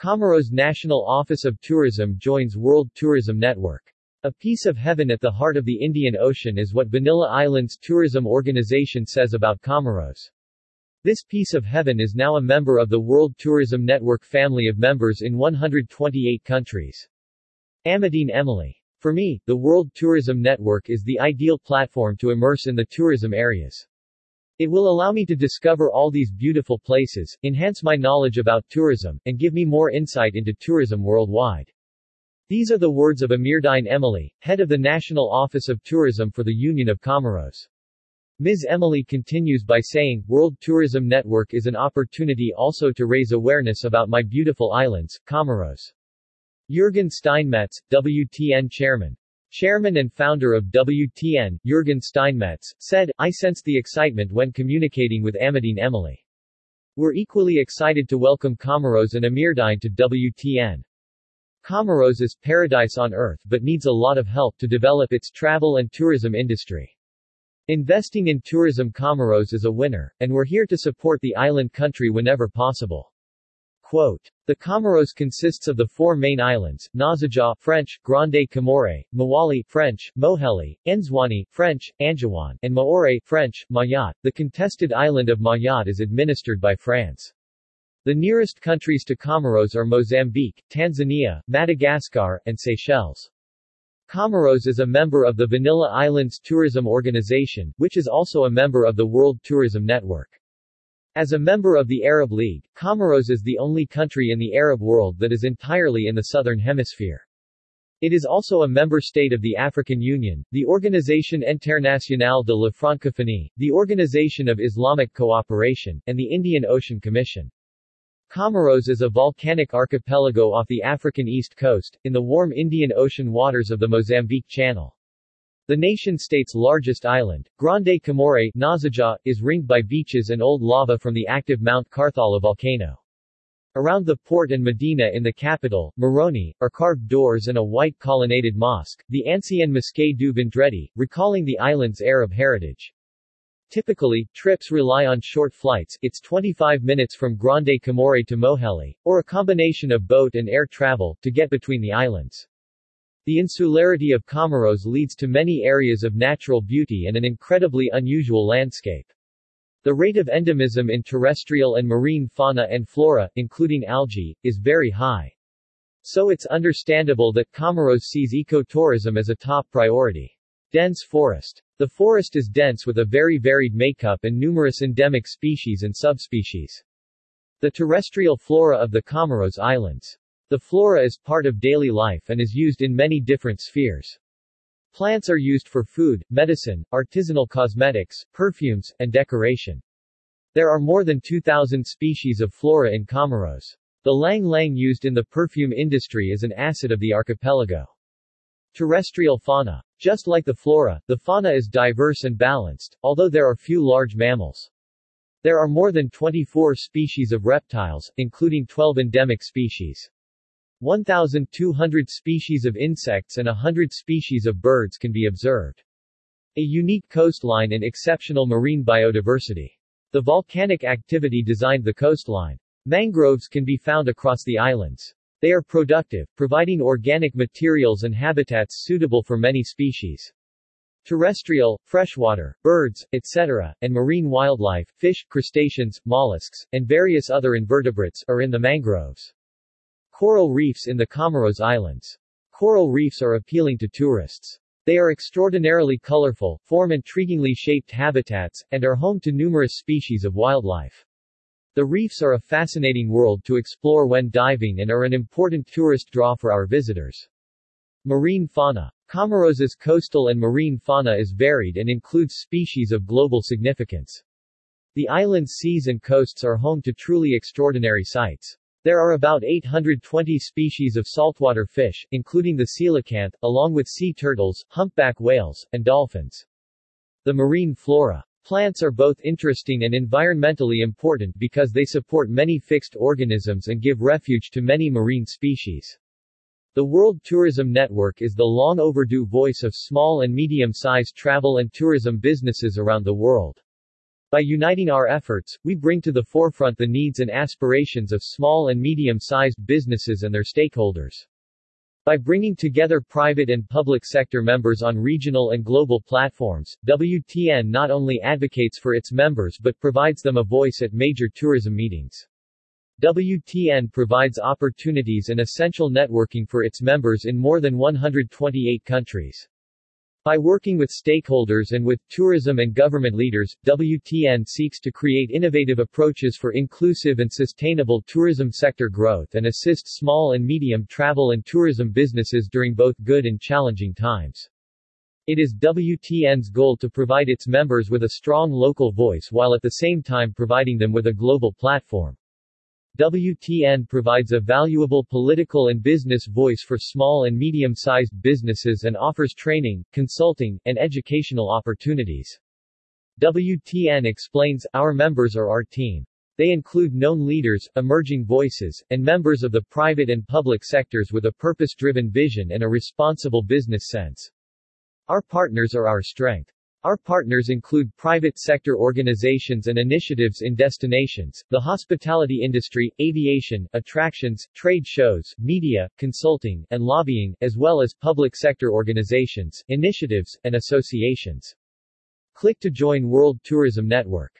Comoros National Office of Tourism joins World Tourism Network. A piece of heaven at the heart of the Indian Ocean is what Vanilla Islands Tourism Organization says about Comoros. This piece of heaven is now a member of the World Tourism Network family of members in 128 countries. Amadine Emily. For me, the World Tourism Network is the ideal platform to immerse in the tourism areas. It will allow me to discover all these beautiful places, enhance my knowledge about tourism, and give me more insight into tourism worldwide. These are the words of Amirdine Emily, head of the National Office of Tourism for the Union of Comoros. Ms. Emily continues by saying, World Tourism Network is an opportunity also to raise awareness about my beautiful islands, Comoros. Jürgen Steinmetz, WTN chairman, Chairman and founder of WTN, Jürgen Steinmetz, said, I sensed the excitement when communicating with Amadine Emily. We're equally excited to welcome Comoros and Amirdine to WTN. Comoros is paradise on earth but needs a lot of help to develop its travel and tourism industry. Investing in tourism Comoros is a winner, and we're here to support the island country whenever possible. Quote, the Comoros consists of the four main islands, Ngazidja French, Grande Comore, Mwali French, Moheli, Nzwani French, Anjouan, and Maore French, Mayotte. The contested island of Mayotte is administered by France. The nearest countries to Comoros are Mozambique, Tanzania, Madagascar, and Seychelles. Comoros is a member of the Vanilla Islands Tourism Organization, which is also a member of the World Tourism Network. As a member of the Arab League, Comoros is the only country in the Arab world that is entirely in the southern hemisphere. It is also a member state of the African Union, the Organisation Internationale de la Francophonie, the Organization of Islamic Cooperation, and the Indian Ocean Commission. Comoros is a volcanic archipelago off the African east coast, in the warm Indian Ocean waters of the Mozambique Channel. The nation-state's largest island, Grande Comore Ngazidja, is ringed by beaches and old lava from the active Mount Karthala volcano. Around the port and Medina in the capital, Moroni, are carved doors and a white colonnaded mosque, the Ancien Mosquée du Vendredi, recalling the island's Arab heritage. Typically, trips rely on short flights it's 25 minutes from Grande Comore to Moheli, or a combination of boat and air travel, to get between the islands. The insularity of Comoros leads to many areas of natural beauty and an incredibly unusual landscape. The rate of endemism in terrestrial and marine fauna and flora, including algae, is very high. So it's understandable that Comoros sees ecotourism as a top priority. Dense forest. The forest is dense with a very varied makeup and numerous endemic species and subspecies. The terrestrial flora of the Comoros Islands. The flora is part of daily life and is used in many different spheres. Plants are used for food, medicine, artisanal cosmetics, perfumes, and decoration. There are more than 2,000 species of flora in Comoros. The ylang ylang used in the perfume industry is an acid of the archipelago. Terrestrial fauna. Just like the flora, the fauna is diverse and balanced, although there are few large mammals. There are more than 24 species of reptiles, including 12 endemic species. 1,200 species of insects and 100 species of birds can be observed. A unique coastline and exceptional marine biodiversity. The volcanic activity designed the coastline. Mangroves can be found across the islands. They are productive, providing organic materials and habitats suitable for many species. Terrestrial, freshwater, birds, etc., and marine wildlife, fish, crustaceans, mollusks, and various other invertebrates, are in the mangroves. Coral reefs in the Comoros Islands. Coral reefs are appealing to tourists. They are extraordinarily colorful, form intriguingly shaped habitats, and are home to numerous species of wildlife. The reefs are a fascinating world to explore when diving and are an important tourist draw for our visitors. Marine fauna. Comoros's coastal and marine fauna is varied and includes species of global significance. The island's seas and coasts are home to truly extraordinary sights. There are about 820 species of saltwater fish, including the coelacanth, along with sea turtles, humpback whales, and dolphins. The marine flora. Plants are both interesting and environmentally important because they support many fixed organisms and give refuge to many marine species. The World Tourism Network is the long overdue voice of small and medium-sized travel and tourism businesses around the world. By uniting our efforts, we bring to the forefront the needs and aspirations of small and medium-sized businesses and their stakeholders. By bringing together private and public sector members on regional and global platforms, WTN not only advocates for its members but provides them a voice at major tourism meetings. WTN provides opportunities and essential networking for its members in more than 128 countries. By working with stakeholders and with tourism and government leaders, WTN seeks to create innovative approaches for inclusive and sustainable tourism sector growth and assist small and medium travel and tourism businesses during both good and challenging times. It is WTN's goal to provide its members with a strong local voice while at the same time providing them with a global platform. WTN provides a valuable political and business voice for small and medium-sized businesses and offers training, consulting, and educational opportunities. WTN explains, our members are our team. They include known leaders, emerging voices, and members of the private and public sectors with a purpose-driven vision and a responsible business sense. Our partners are our strength. Our partners include private sector organizations and initiatives in destinations, the hospitality industry, aviation, attractions, trade shows, media, consulting, and lobbying, as well as public sector organizations, initiatives, and associations. Click to join World Tourism Network.